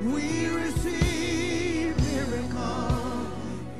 we receive miracle.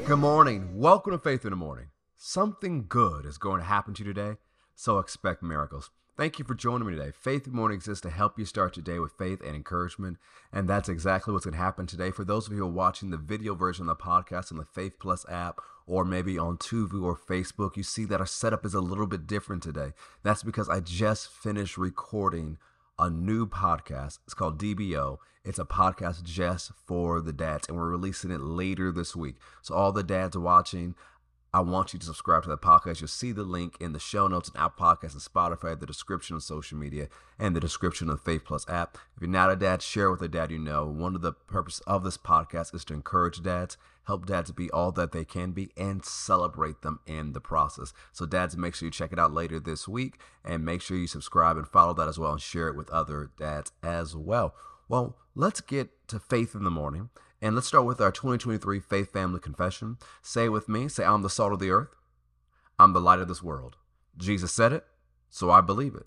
Good morning. Welcome to Faith in the Morning. Something good is going to happen to you today, so expect miracles. Thank you for joining me today. Faith in the Morning exists to help you start your day with faith and encouragement, and that's exactly what's going to happen today. For those of you who are watching the video version of the podcast on the Faith Plus app, or maybe on Tuvu or Facebook, you see that our setup is a little bit different today. That's because I just finished recording a new podcast. It's called DBO. It's a podcast just for the dads, and we're releasing it later this week. So, all the dads watching, I want you to subscribe to that podcast. You'll see the link in the show notes and Apple Podcasts and Spotify, the description of social media, and the description of the Faith Plus app. If you're not a dad, share with a dad you know. One of the purpose of this podcast is to encourage dads, help dads be all that they can be, and celebrate them in the process. So, dads, make sure you check it out later this week, and make sure you subscribe and follow that as well, and share it with other dads as well. Well, let's get to faith in the morning. And let's start with our 2023 Faith Family Confession. Say with me, say, I'm the salt of the earth. I'm the light of this world. Jesus said it, so I believe it.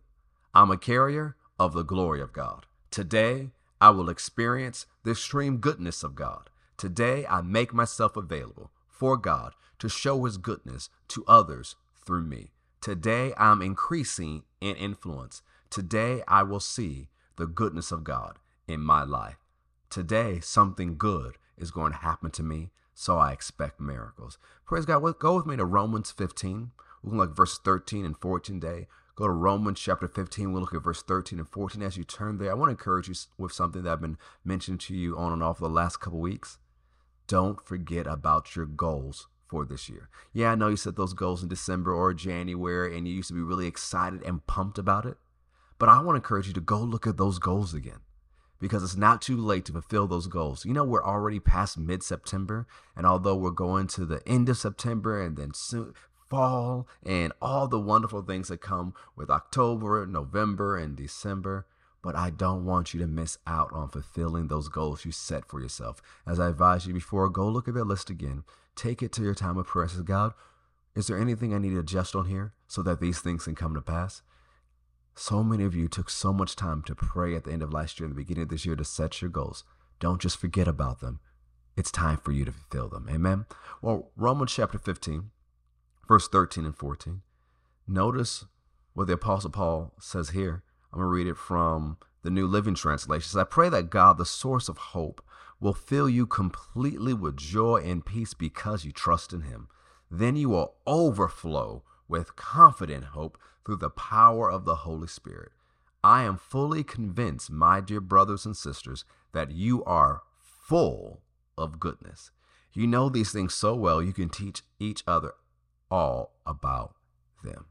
I'm a carrier of the glory of God. Today, I will experience the extreme goodness of God. Today, I make myself available for God to show his goodness to others through me. Today, I'm increasing in influence. Today, I will see the goodness of God in my life. Today, something good is going to happen to me, so I expect miracles. Praise God. Go with me to Romans 15. We're going to look at verse 13 and 14 today. Go to Romans chapter 15. We'll look at verse 13 and 14. As you turn there, I want to encourage you with something that I've been mentioning to you on and off the last couple weeks. Don't forget about your goals for this year. Yeah, I know you set those goals in December or January and you used to be really excited and pumped about it. But I want to encourage you to go look at those goals again because it's not too late to fulfill those goals. You know, we're already past mid September, and although we're going to the end of September and then soon fall and all the wonderful things that come with October, November, and December, but I don't want you to miss out on fulfilling those goals you set for yourself. As I advised you before, go look at that list again. Take it to your time of prayer. Say, God, is there anything I need to adjust on here so that these things can come to pass? So many of you took so much time to pray at the end of last year and the beginning of this year to set your goals. Don't just forget about them. It's time for you to fulfill them. Amen. Well, Romans chapter 15, verse 13 and 14. Notice what the Apostle Paul says here. I'm going to read it from the New Living Translation. Says, I pray that God, the source of hope, will fill you completely with joy and peace because you trust in Him. Then you will overflow with confident hope through the power of the Holy Spirit. I am fully convinced, my dear brothers and sisters, that you are full of goodness. You know these things so well, you can teach each other all about them.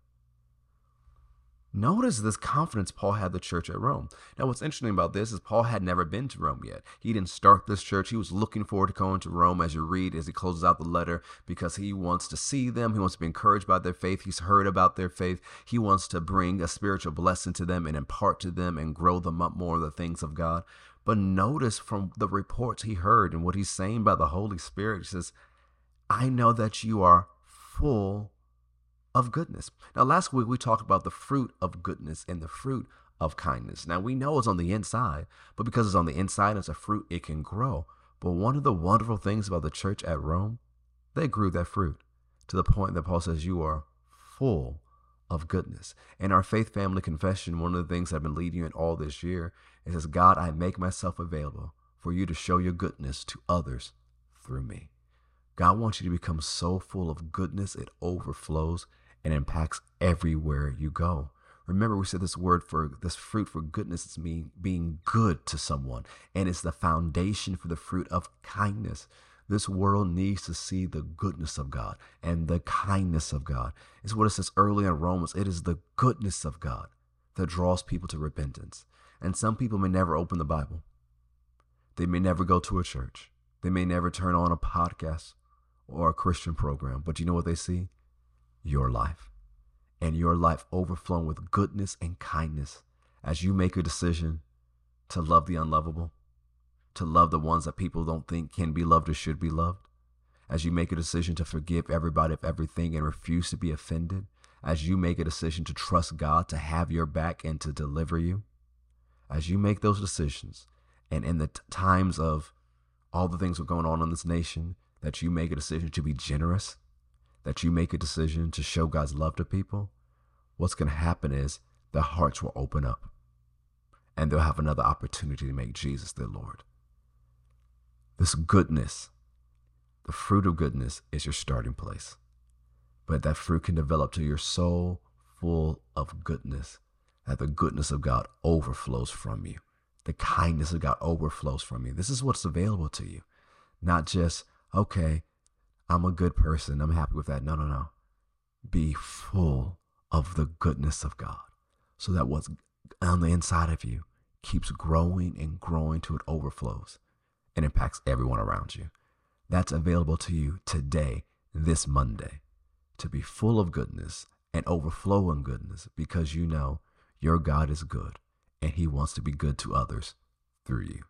Notice this confidence Paul had the church at Rome. Now, what's interesting about this is Paul had never been to Rome yet. He didn't start this church. He was looking forward to going to Rome, as you read as he closes out the letter, because he wants to see them. He wants to be encouraged by their faith. He's heard about their faith. He wants to bring a spiritual blessing to them and impart to them and grow them up more in the things of God. But notice from the reports he heard and what he's saying by the Holy Spirit, he says, I know that you are full of goodness. Now, last week we talked about the fruit of goodness and the fruit of kindness. Now, we know it's on the inside, but because it's on the inside, it's a fruit, it can grow. But one of the wonderful things about the church at Rome, they grew that fruit to the point that Paul says, You are full of goodness. In our faith family confession, one of the things I've been leading you in all this year is says, God, I make myself available for you to show your goodness to others through me. God wants you to become so full of goodness, it overflows and impacts everywhere you go. Remember, we said this word for this fruit for goodness is mean being good to someone, and it's the foundation for the fruit of kindness. This world needs to see the goodness of God and the kindness of God. It's what it says early in Romans. It is the goodness of God that draws people to repentance. And some people may never open the Bible. They may never go to a church. They may never turn on a podcast or a Christian program. But you know what they see? Your life and your life overflowing with goodness and kindness as you make a decision to love the unlovable, to love the ones that people don't think can be loved or should be loved, as you make a decision to forgive everybody of everything and refuse to be offended, as you make a decision to trust God to have your back and to deliver you, as you make those decisions And in the t- times of all the things that are going on in this nation, that you make a decision to be generous, that you make a decision to show God's love to people, what's going to happen is their hearts will open up and they'll have another opportunity to make Jesus their Lord. This goodness, the fruit of goodness, is your starting place. But that fruit can develop to your soul full of goodness that the goodness of God overflows from you. The kindness of God overflows from you. This is what's available to you. Not just, okay, I'm a good person. I'm happy with that. No, no, no. Be full of the goodness of God so that what's on the inside of you keeps growing and growing till it overflows and impacts everyone around you. That's available to you today, this Monday, to be full of goodness and overflow in goodness because you know your God is good and he wants to be good to others through you.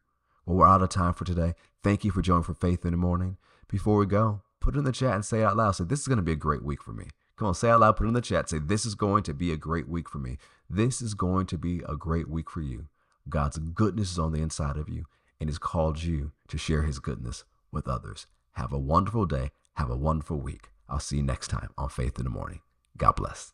Well, we're out of time for today. Thank you for joining for Faith in the Morning. Before we go, put it in the chat and say it out loud. Say, this is going to be a great week for me. Come on, say out loud, put it in the chat. Say, this is going to be a great week for me. This is going to be a great week for you. God's goodness is on the inside of you and has called you to share his goodness with others. Have a wonderful day. Have a wonderful week. I'll see you next time on Faith in the Morning. God bless.